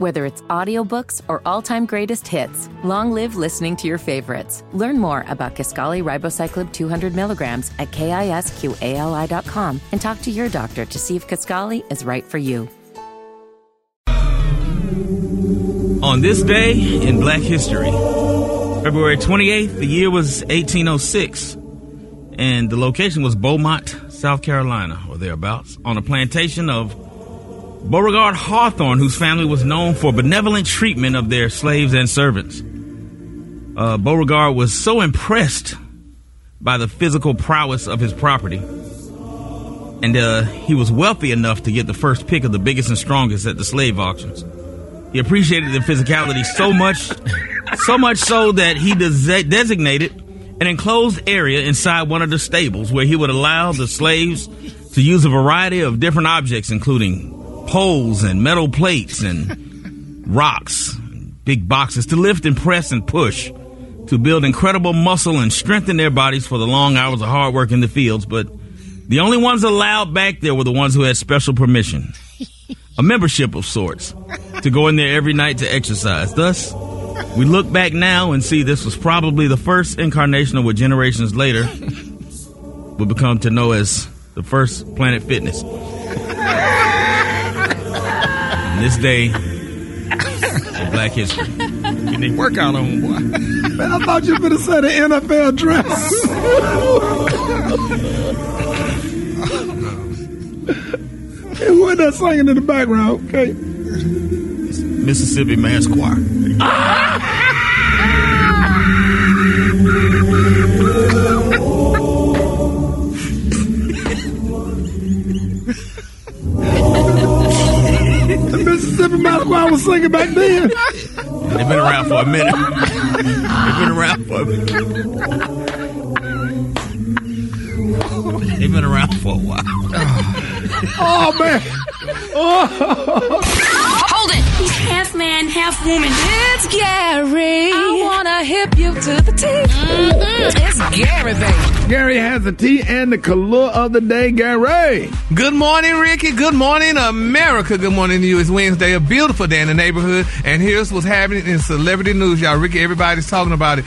Whether it's audiobooks or all-time greatest hits, long live listening to your favorites. Learn more about Kisqali Ribociclib 200 milligrams at kisqali.com and talk to your doctor to see if Kisqali is right for you. On this day in black history, February 28th, the year was 1806, and the location was Beaumont, South Carolina, or thereabouts, on a plantation of Beauregard Hawthorne, whose family was known for benevolent treatment of their slaves and servants. Uh, Beauregard was so impressed by the physical prowess of his property, and uh, he was wealthy enough to get the first pick of the biggest and strongest at the slave auctions. He appreciated the physicality so much, so much so that he des- designated an enclosed area inside one of the stables where he would allow the slaves to use a variety of different objects, including poles and metal plates and rocks, big boxes to lift and press and push to build incredible muscle and strengthen their bodies for the long hours of hard work in the fields. But the only ones allowed back there were the ones who had special permission, a membership of sorts, to go in there every night to exercise. Thus, we look back now and see this was probably the first incarnation of what generations later would become to know as the first Planet Fitness. And this day in Black History. Get their workout on, boy. Man, I thought you were going to say the NFL dress. hey, who is that singing in the background? Okay. Mississippi Mass Choir. Mass Choir was singing back then. They've been around for a minute. They've been around for a minute. They've been around for a while. Oh, man. It! He's half man, half woman. It's Gary. I wanna hip you to the teeth. Mm-hmm. It's Gary, baby. Gary has the tea and the color of the day, Gary. Good morning, Ricky. Good morning, America. Good morning to you. It's Wednesday, a beautiful day in the neighborhood. And here's what's happening in celebrity news, y'all. Ricky, everybody's talking about it.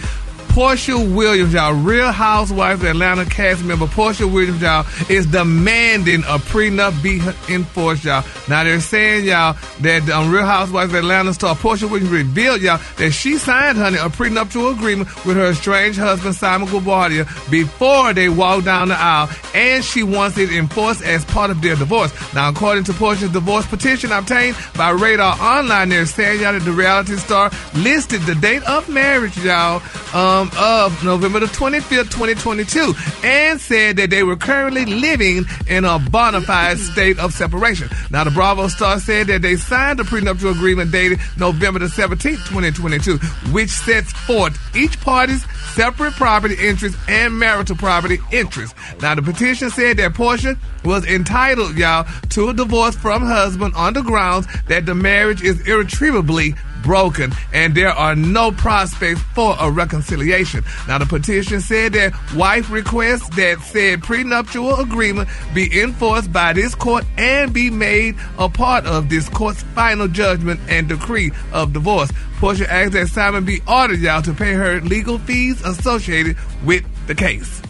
Porsha Williams, y'all, Real Housewives of Atlanta cast member Porsha Williams, y'all, is demanding a prenup be enforced, y'all. Now they're saying, y'all, that um, Real Housewives of Atlanta star Porsha Williams revealed, y'all, that she signed, honey, a prenuptial agreement with her estranged husband Simon Guobadia before they walked down the aisle, and she wants it enforced as part of their divorce. Now, according to Porsha's divorce petition obtained by Radar Online, they're saying, y'all, that the reality star listed the date of marriage, y'all, um, Um, of November the 25th, 2022, and said that they were currently living in a bona fide state of separation. Now, the Bravo star said that they signed a prenuptial agreement dated November the 17th, 2022, which sets forth each party's separate property interests and marital property interests. Now, the petition said that Porsha was entitled, y'all, to a divorce from husband on the grounds that the marriage is irretrievably broken and there are no prospects for a reconciliation. Now, the petition said that wife requests that said prenuptial agreement be enforced by this court and be made a part of this court's final judgment and decree of divorce. Porsha asked that Simon be ordered, y'all, to pay her legal fees associated with the case.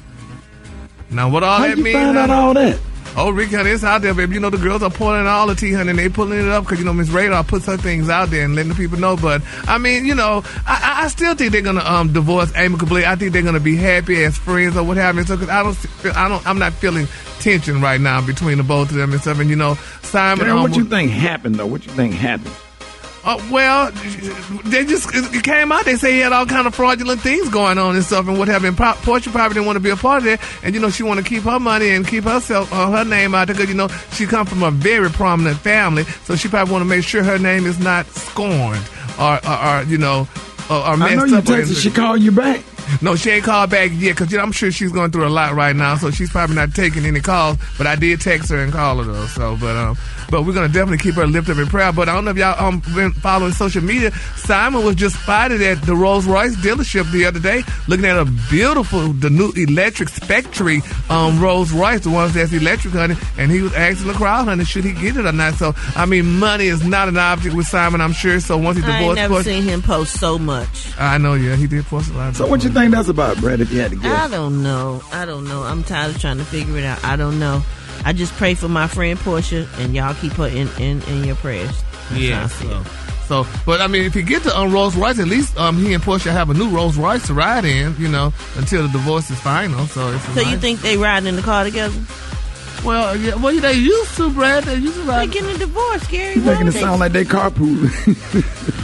Now, what all How that you means? find out all that? Oh, Rick, honey, it's out there, baby. You know, the girls are pulling all the tea, honey, and they pulling it up because, you know, Miss Radar puts her things out there and letting the people know. But, I mean, you know, I, I still think they're going to um, divorce amicably. I think they're going to be happy as friends or what have you. So, cause I don't, feel, I don't, I'm not feeling tension right now between the both of them and stuff. And, you know, Simon. Um, what you think happened, though? What you think happened? Uh, well, they just it came out. They say he had all kind of fraudulent things going on and stuff and what have you. Pro- Porsha probably didn't want to be a part of it, and you know she want to keep her money and keep herself uh, her name out there because you know she come from a very prominent family, so she probably want to make sure her name is not scorned or or, or you know or, or messed I know you texted. She called you back. No, she ain't called back yet because you know, I'm sure she's going through a lot right now, so she's probably not taking any calls. But I did text her and call her though. So, but um, but we're gonna definitely keep her lifted up in prayer. But I don't know if y'all um been following social media. Simon was just spotted at the Rolls Royce dealership the other day, looking at a beautiful the new electric Spectre um Rolls Royce, the ones that's electric, honey. And he was asking the crowd, honey, should he get it or not? So I mean, money is not an object with Simon, I'm sure. So once he I ain't divorced, never Porsha- seen him post so much. I know, yeah, he did post a lot. So what you think that's about, Brad? If you had to guess, I don't know. I don't know. I'm tired of trying to figure it out. I don't know. I just pray for my friend Porsha, and y'all keep her in, in, in your prayers. That's Yeah. how I feel. So, so, but I mean, if you get to um, Rolls Royce, at least um, he and Porsha have a new Rolls Royce to ride in, you know, until the divorce is final. So, it's So you think they riding in the car together? Well, yeah, well, they used to, Brad. They used to ride. They ride. getting a divorce, Gary. you Why making it sound like they carpool.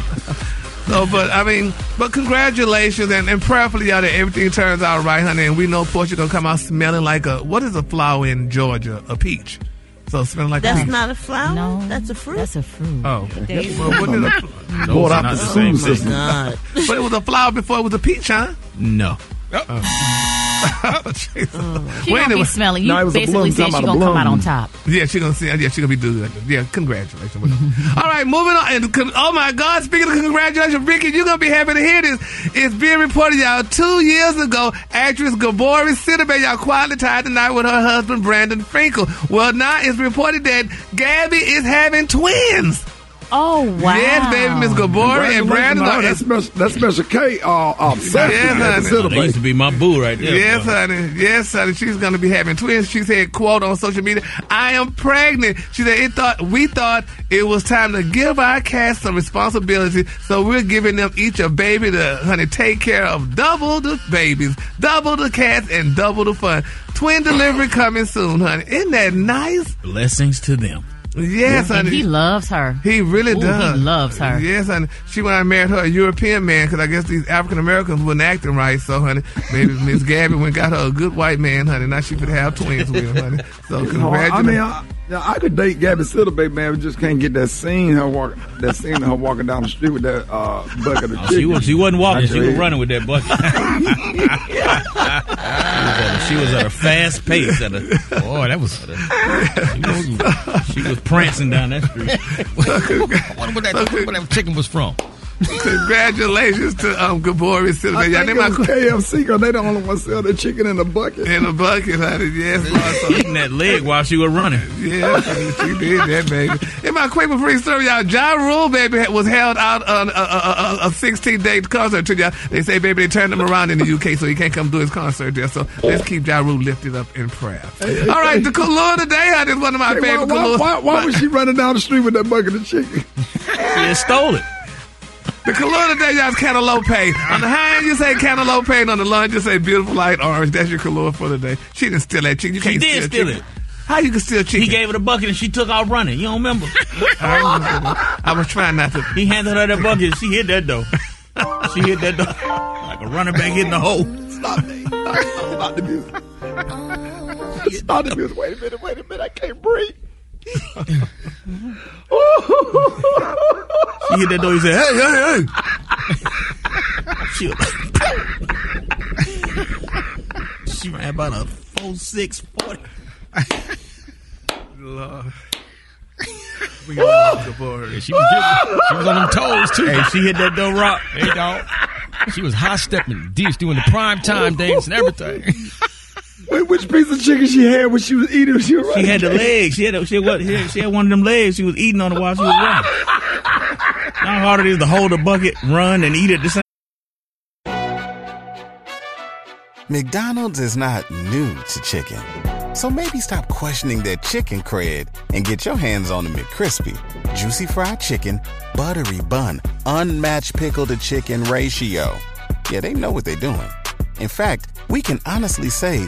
So, but I mean, but congratulations and, and prayerfully, y'all, that everything turns out right, honey. And we know Porsha gonna come out smelling like a what is a flower in Georgia? A peach. So smelling like a That's peach. not a flower. No, that's a fruit. That's a fruit. Oh, There well, wasn't it a, Those Bought out the the oh, same thing. system. God. but it was a flower before it was a peach, huh? No. Oh, She Well, gonna be smelling. You No, basically said Talking she about gonna come out on top. Yeah, she gonna see. Yeah, she gonna be good. Yeah, congratulations. All right, moving on. And con- oh my God, speaking of congratulations, Ricky, you're gonna be happy to hear this. It's being reported, y'all. Two years ago, actress Gabourey Sidibe, y'all quietly tied the night with her husband Brandon Frankel. Well, now it's reported that Gabby is having twins. Oh wow! Yes, baby, Miss Gabourey and Brandon. Are- that special, that special K, uh, obsession. Yeah, That's honey. considered, used to be my boo right there. Yes, boy. honey. Yes, honey. She's gonna be having twins. She said, "quote on social media, I am pregnant." She said, "It thought we thought it was time to give our cast some responsibility, so we're giving them each a baby to, honey, take care of double the babies, double the cats, and double the fun. Twin delivery coming soon, honey. Isn't that nice? Blessings to them. Yes, And honey. he loves her. He really Ooh, does. he loves her. Yes, honey. She when I married her, a European man, because I guess these African Americans wasn't acting right. So, honey, maybe Miss Gabby went got her a good white man, honey. Now she could have twins with him, honey. So, congratulations. I mean, I, yeah, I could date Gabby Sidibe, man. We just can't get that scene her walk, that scene of her walking down the street with that uh, bucket of Oh, chicken. she, was, she wasn't walking, she was running with that bucket. she, was at a, she was at a fast pace. At a, boy, that was. she, was she was prancing down that street. I wonder where that, where that chicken was from. Congratulations to um Gabourey I Sidibe. Y'all think name it was KFC because they the only ones sell the chicken in a bucket. in a bucket, honey. Yes, Lord. So, Eating that leg while she was running. Yeah, she did that, baby. In my quick but free story, y'all, Ja Rule, baby, was held out on a, a, a, a 16 day concert to y'all. They say, baby, they turned him around in the UK, so he can't come do his concert there. So let's keep Ja Rule lifted up in prayer. All right, the Kalua today, honey, is one of my Hey, why, favorite why, Kalua. why, why was she running down the street with that bucket of chicken? She had stole it. The Kalua today, y'all, is cantaloupe. On the high end, you say cantaloupe, and on the lunch, you say beautiful light orange. That's your Kalua for the day. She didn't steal that chicken. You She can't did steal steal chicken. it. How you can steal chicken? He gave her the bucket and she took off running. You don't remember? I was trying not to. He handed her that bucket. She hit that though. She hit that door like a running back hitting the hole. Stop me. Stop the music. Stop the music. Wait a minute, wait a minute. I can't breathe. She hit that door. He said, "Hey, hey, hey!" She, she ran about a four six forty. Lord. We got to board. She was, getting, she was on them toes too. Hey, she hit that door rock. Hey, dog. She was high stepping, dish doing the prime time dance and everything. Wait, which piece of chicken she had when she was eating? When she was She had the legs. She had she had, what, she had she had one of them legs. She was eating on it while she was running. How hard it is to hold a bucket, run, and eat at the same. McDonald's is not new to chicken. So maybe stop questioning their chicken cred and get your hands on the McCrispy. Juicy fried chicken, buttery bun, unmatched pickle to chicken ratio. Yeah, they know what they're doing. In fact, we can honestly say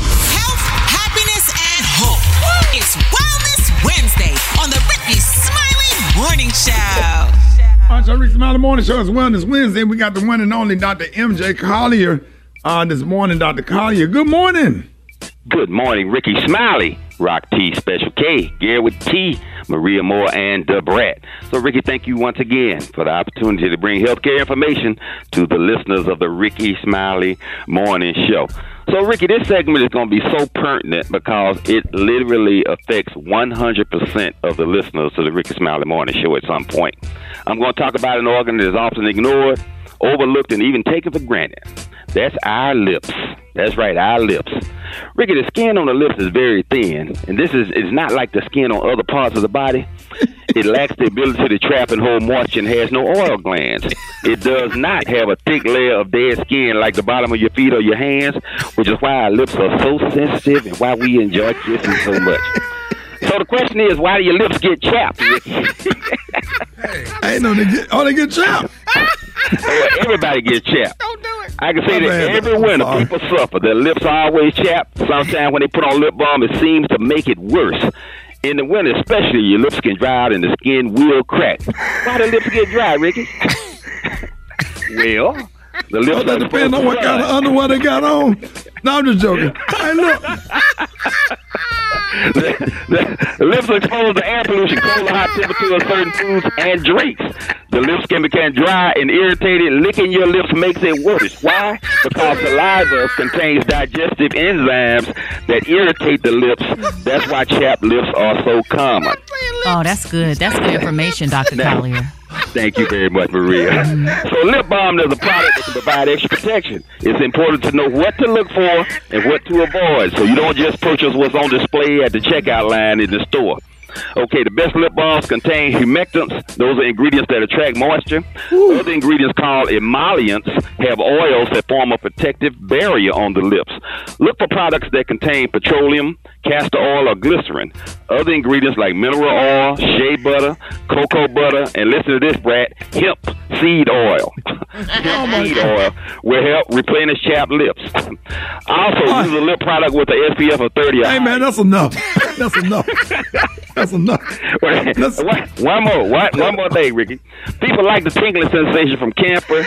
Wednesday on the Ricky Smiley Morning Show. All right, so Rick Smiley Morning Show is Wellness Wednesday. We got the one and only Dr. MJ Collier uh, this morning. Dr. Collier, good morning. Good morning, Ricky Smiley, Rock T Special K, Gary with T, Maria Moore, and Da Brat. So, Ricky, thank you once again for the opportunity to bring healthcare information to the listeners of the Ricky Smiley Morning Show. So, Ricky, this segment is going to be so pertinent because it literally affects 100% of the listeners to the Ricky Smiley Morning Show at some point. I'm going to talk about an organ that is often ignored, overlooked, and even taken for granted. That's our lips. That's right, our lips. Ricky, the skin on the lips is very thin, and this is it's not like the skin on other parts of the body. It lacks the ability to trap and hold moisture and has no oil glands. It does not have a thick layer of dead skin like the bottom of your feet or your hands, which is why our lips are so sensitive and why we enjoy kissing so much. So the question is, why do your lips get chapped, Ricky? I ain't know they get, oh, they get chapped. Well, everybody gets chapped. Don't do it. I can say My that bad. every winter sorry. people suffer. Their lips are always chapped. Sometimes when they put on lip balm, it seems to make it worse. In the winter, especially, your lips can dry out and the skin will crack. Why do lips get dry, Ricky? well, the lips Oh, that depends on what kind of underwear they got on. No, I'm just joking. Hey, look. The, the lips are exposed to air pollution, cold or hot temperatures, certain foods, and drinks. The lips can become dry and irritated. Licking your lips makes it worse. Why? Because saliva contains digestive enzymes that irritate the lips. That's why chapped lips are so common. Oh, that's good. That's good information, Dr. Collier. Thank you very much, Maria. So, lip balm is a product that can provide extra protection. It's important to know what to look for and what to avoid, so you don't just purchase what's on display at the checkout line in the store. Okay, the best lip balms contain humectants. Those are ingredients that attract moisture. Other ingredients called emollients have oils that form a protective barrier on the lips. Look for products that contain petroleum, castor oil, or glycerin. Other ingredients like mineral oil, shea butter, cocoa butter, and listen to this, Brad, hemp seed oil. hemp seed oil will help replenish chapped lips. Also, use a lip product with an SPF of 30 Hey, man, that's enough. That's enough. That's enough. Wait, one, one more, one, one more thing, Ricky. People like the tingling sensation from camphor,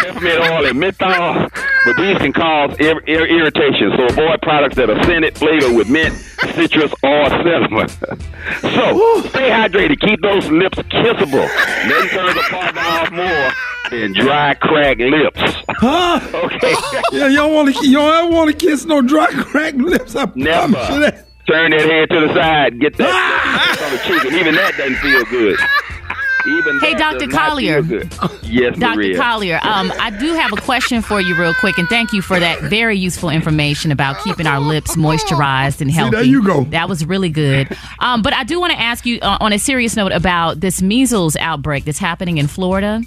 peppermint oil, and menthol, but these can cause ir- ir- irritation. So avoid products that are scented, flavored with mint, citrus, or cinnamon. so stay hydrated. Keep those lips kissable. Nothing turns a partner off more than dry, cracked lips. Huh? Okay. Yeah, you don't want to. You don't want to kiss no dry cracked lips. I Never. that. Turn that head to the side. Get that ah! On the cheek, and even that doesn't feel good. Even Hey, Dr. Collier. Yes, Dr. Maria. Collier, um, I do have a question for you, real quick, and thank you for that very useful information about keeping our lips moisturized and See, healthy. there you go. That was really good. Um, but I do want to ask you uh, on a serious note about this measles outbreak that's happening in Florida.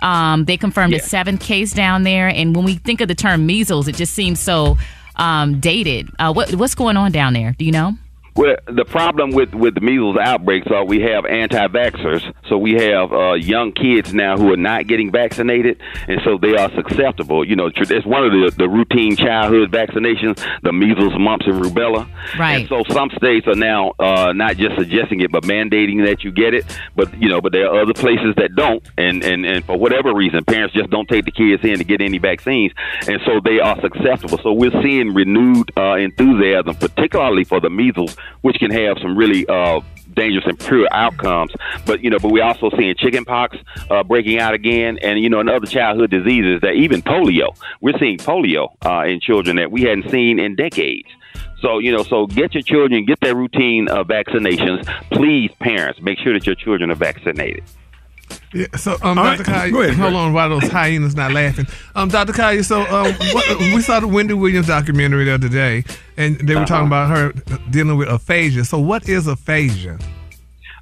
Um, they confirmed a seventh case down there, and when we think of the term measles, it just seems so um, dated. Uh, what, what's going on down there? Do you know? Well, the problem with with the measles outbreaks are we have anti-vaxxers, so we have uh, young kids now who are not getting vaccinated, and so they are susceptible. You know, it's one of the the routine childhood vaccinations, the measles, mumps, and rubella. Right. And so some states are now uh, not just suggesting it, but mandating that you get it. But you know, but there are other places that don't, and and and for whatever reason, parents just don't take the kids in to get any vaccines, and so they are susceptible. So we're seeing renewed uh, enthusiasm, particularly for the measles, which can have some really uh, dangerous and pure outcomes. But you know, but we're also seeing chickenpox uh, breaking out again, and you know, and other childhood diseases that even polio. We're seeing polio uh, in children that we hadn't seen in decades. So you know, so get your children, get their routine uh, vaccinations. Please, parents, make sure that your children are vaccinated. Yeah, so, um, All Dr. right, Collier, go ahead, hold Greg. on while those hyenas not laughing. Um, Dr. Kaya, so um, what, we saw the Wendy Williams documentary the other day, and they were talking Uh-huh. about her dealing with aphasia. So, what is aphasia?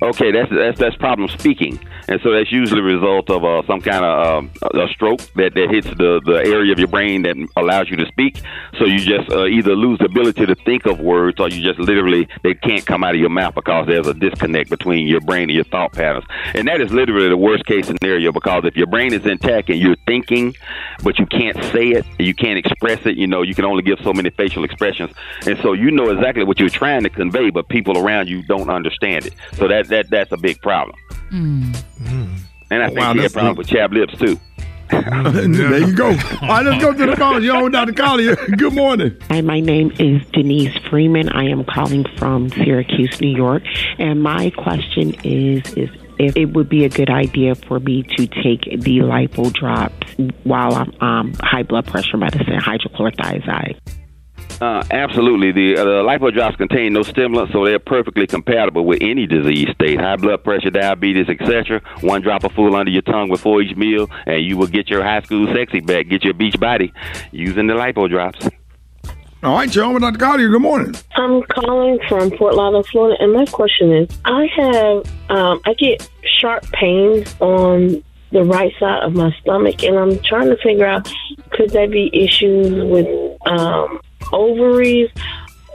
Okay, that's that's that's problem speaking. and so that's usually a result of uh, some kind of um, a stroke that, that hits the, the area of your brain that allows you to speak. So you just uh, either lose the ability to think of words, or you just literally they can't come out of your mouth because there's a disconnect between your brain and your thought patterns. And that is literally the worst case scenario because if your brain is intact and you're thinking, but you can't say it, you can't express it, you know, you can only give so many facial expressions, and so you know exactly what you're trying to convey, but people around you don't understand it. So that that that's a big problem. Mm. And I think Wow, she had that's problems with chapped lips too. there you go. All right, let's go to the phone. You're on with Dr. Collier. Good morning. Hi, my name is Denise Freeman. I am calling from Syracuse, New York, and my question is is if it would be a good idea for me to take the lipo drops while I'm um, high blood pressure medicine, hydrochlorothiazide. Uh, absolutely. The, uh, the lipo drops contain no stimulants, so they're perfectly compatible with any disease state, high blood pressure, diabetes, etc. One drop of full under your tongue before each meal, and you will get your high school sexy back, get your beach body using the lipo drops. All right, you're on with Dr. Collier. Good morning. I'm calling from Fort Lauderdale, Florida, and my question is: I have, um, I get sharp pains on the right side of my stomach, and I'm trying to figure out could there be issues with um, ovaries,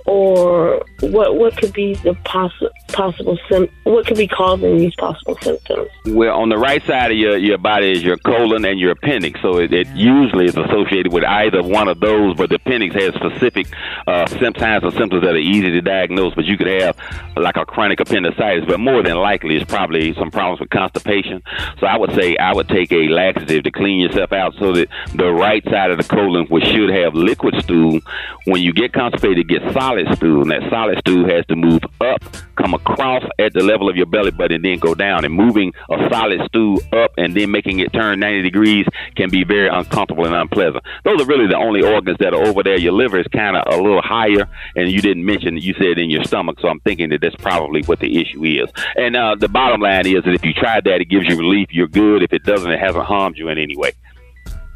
or what? What could be the possi- possible sim- What could be causing these possible symptoms? Well, on the right side of your, your body is your colon and your appendix, so it, it usually is associated with either one of those. But the appendix has specific uh, signs and symptoms that are easy to diagnose. But you could have like a chronic appendicitis, but more than likely it's probably some problems with constipation. So I would say I would take a laxative to clean yourself out, so that the right side of the colon, which should have liquid stool, when you get constipated, it gets solid stool, and that solid stool has to move up, come across at the level of your belly button, and then go down. And moving a solid stool up and then making it turn 90 degrees can be very uncomfortable and unpleasant. Those are really the only organs that are over there. Your liver is kind of a little higher, and you didn't mention you said in your stomach, so I'm thinking that that's probably what the issue is. And uh, the bottom line is that if you tried that, it gives you relief. You're good. If it doesn't, it hasn't harmed you in any way.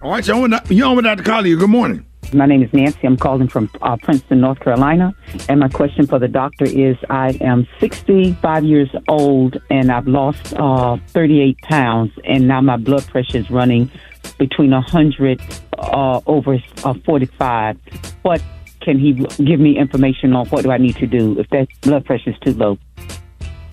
All right, with, you're on with Dr. Collier. Good morning. My name is Nancy. I'm calling from uh, Princeton, North Carolina. And my question for the doctor is I am 65 years old and I've lost uh, 38 pounds, and now my blood pressure is running between 100 uh, over uh, 45. What can he give me information on? What do I need to do if that blood pressure is too low?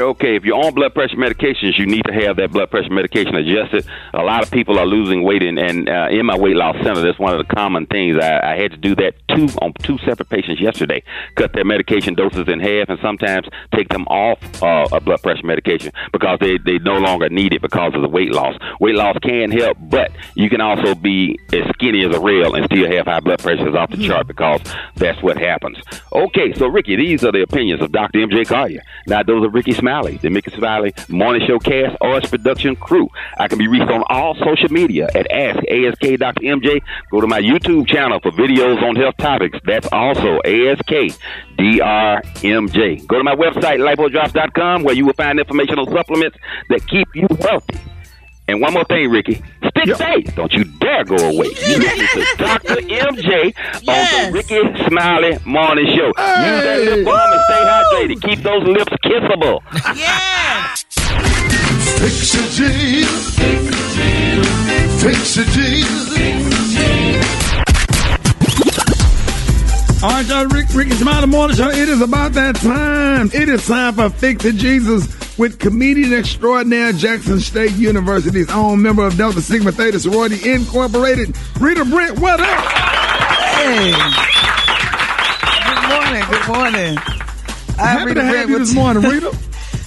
Okay, if you're on blood pressure medications, you need to have that blood pressure medication adjusted. A lot of people are losing weight, and, and uh, in my weight loss center, that's one of the common things. I, I had to do that two on two separate patients yesterday. Cut their medication doses in half, and sometimes take them off uh, a blood pressure medication because they they no longer need it because of the weight loss. Weight loss can help, but you can also be as skinny as a rail and still have high blood pressure off the chart because that's what happens. Okay, so Ricky, these are the opinions of Dr. MJ Collier. Now those are Ricky The Mickey Valley Morning Show cast, OS Production crew. I can be reached on all social media at Ask ASK Dr. MJ. Go to my YouTube channel for videos on health topics. That's also ASK DRMJ. Go to my website, lipodrops.com, where you will find informational supplements that keep you wealthy. And one more thing, Ricky. Stick safe. Don't you dare go away. You listen to Dr. MJ on the Ricky Smiley Morning Show. Use that lip balm and stay hydrated. Keep those lips kissable. Yeah. Fix it, Jesus. Fix it, Jesus. All right, y'all, Rick, Ricky Smiley Morning Show. It is about that time. It is time for Fix It Jesus with comedian extraordinaire Jackson State University's own member of Delta Sigma Theta Sorority Incorporated, Rita Brent. What up? Hey. Good morning. Good morning. I'm Happy Rita to have Brent you this morning, Rita.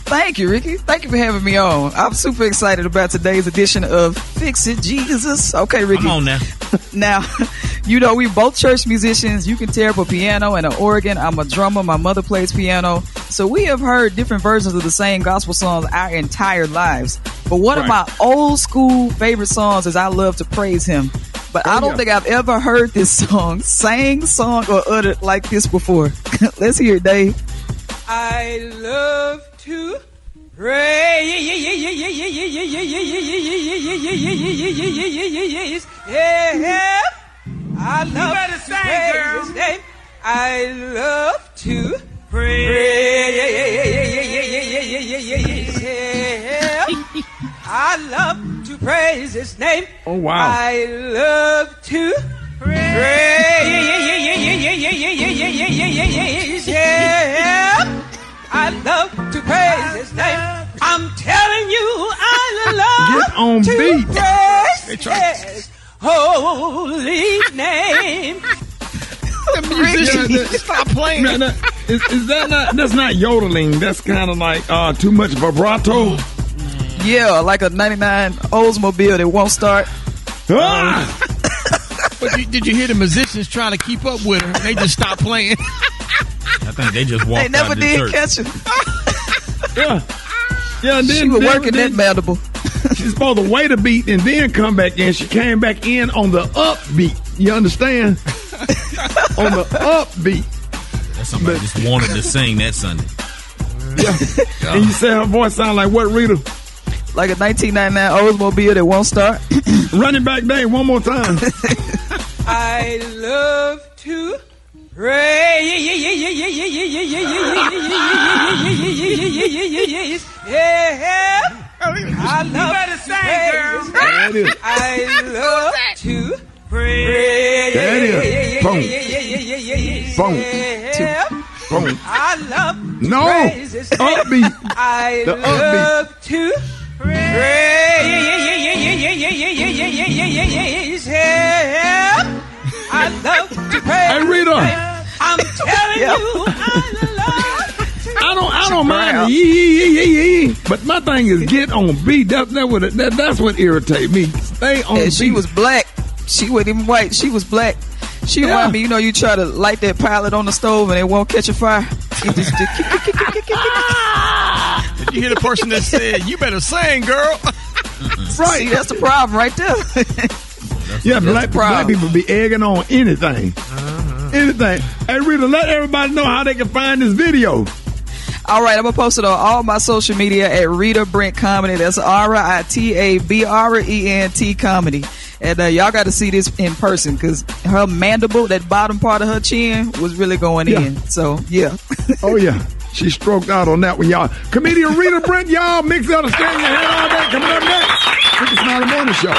Thank you, Ricky. Thank you for having me on. I'm super excited about today's edition of Fix It Jesus. Okay, Ricky. Come on now. Now, you know, we both church musicians. You can tear up a piano and an organ. I'm a drummer. My mother plays piano. So we have heard different versions of the same gospel songs our entire lives. But one of my old school favorite songs is I Love to Praise Him. But I oh, don't yeah. think I've ever heard this song, sang, sung, or uttered like this before. Let's hear it, Dave. I love to praise. Yeah, I love you better sing, girl. His name. I love to praise. I love to praise His name. Oh, wow. I love to praise. Yeah. I love to praise His name. I'm telling you, I love Get on to beat. praise His holy name. Stop playing. is, is that not? That's not yodeling. That's kind of like uh, too much vibrato. Yeah, like a 99 Oldsmobile that won't start. Ah! But you, did you hear the musicians trying to keep up with her? They just stopped playing. I think they just walked They never out the did church. catch her. Yeah. Yeah, and then She was then- working then that mandible. She's supposed to wait a beat and then come back in. She came back in on the upbeat. You understand? On the upbeat. That's somebody just wanted to sing that Sunday. Yeah. And you say her voice sound like what, Rita? Like a 1999 Oldsmobile that won't start. Running back day one more time. I love to praise. It is. Boom. Boom. Boom. I love to No. praise His name. Upbeat. I The upbeat. love to praise Him. I love to praise. Hey, Rita. I'm telling Yeah. you, I love. I don't, I don't mind the yee, yee, yee, yee, yee. But my thing is get on beat. That, that, what, that, that's what irritate me. Stay on And beat. she was black. She wasn't even white. She was black. She Yeah. reminded me, you know, you try to light that pilot on the stove and it won't catch a fire. It just, just. Did you hear the person that said, "You better sing, girl"? Right. See, that's the problem right there. Yeah, black, the black people be egging on anything. Uh-huh. Anything. Hey, Rita, let everybody know how they can find this video. All right, I'm gonna post it on all my social media at Rita Brent Comedy. That's R I T A B R E N T Comedy. And uh, y'all got to see this in person because her mandible, that bottom part of her chin, was really going Yeah. in. So yeah. Oh, yeah. She stroked out on that one, y'all. Comedian Rita Brent, y'all. Mix out of staying your head all day. Coming up next. Ricky Smiley Morning Show.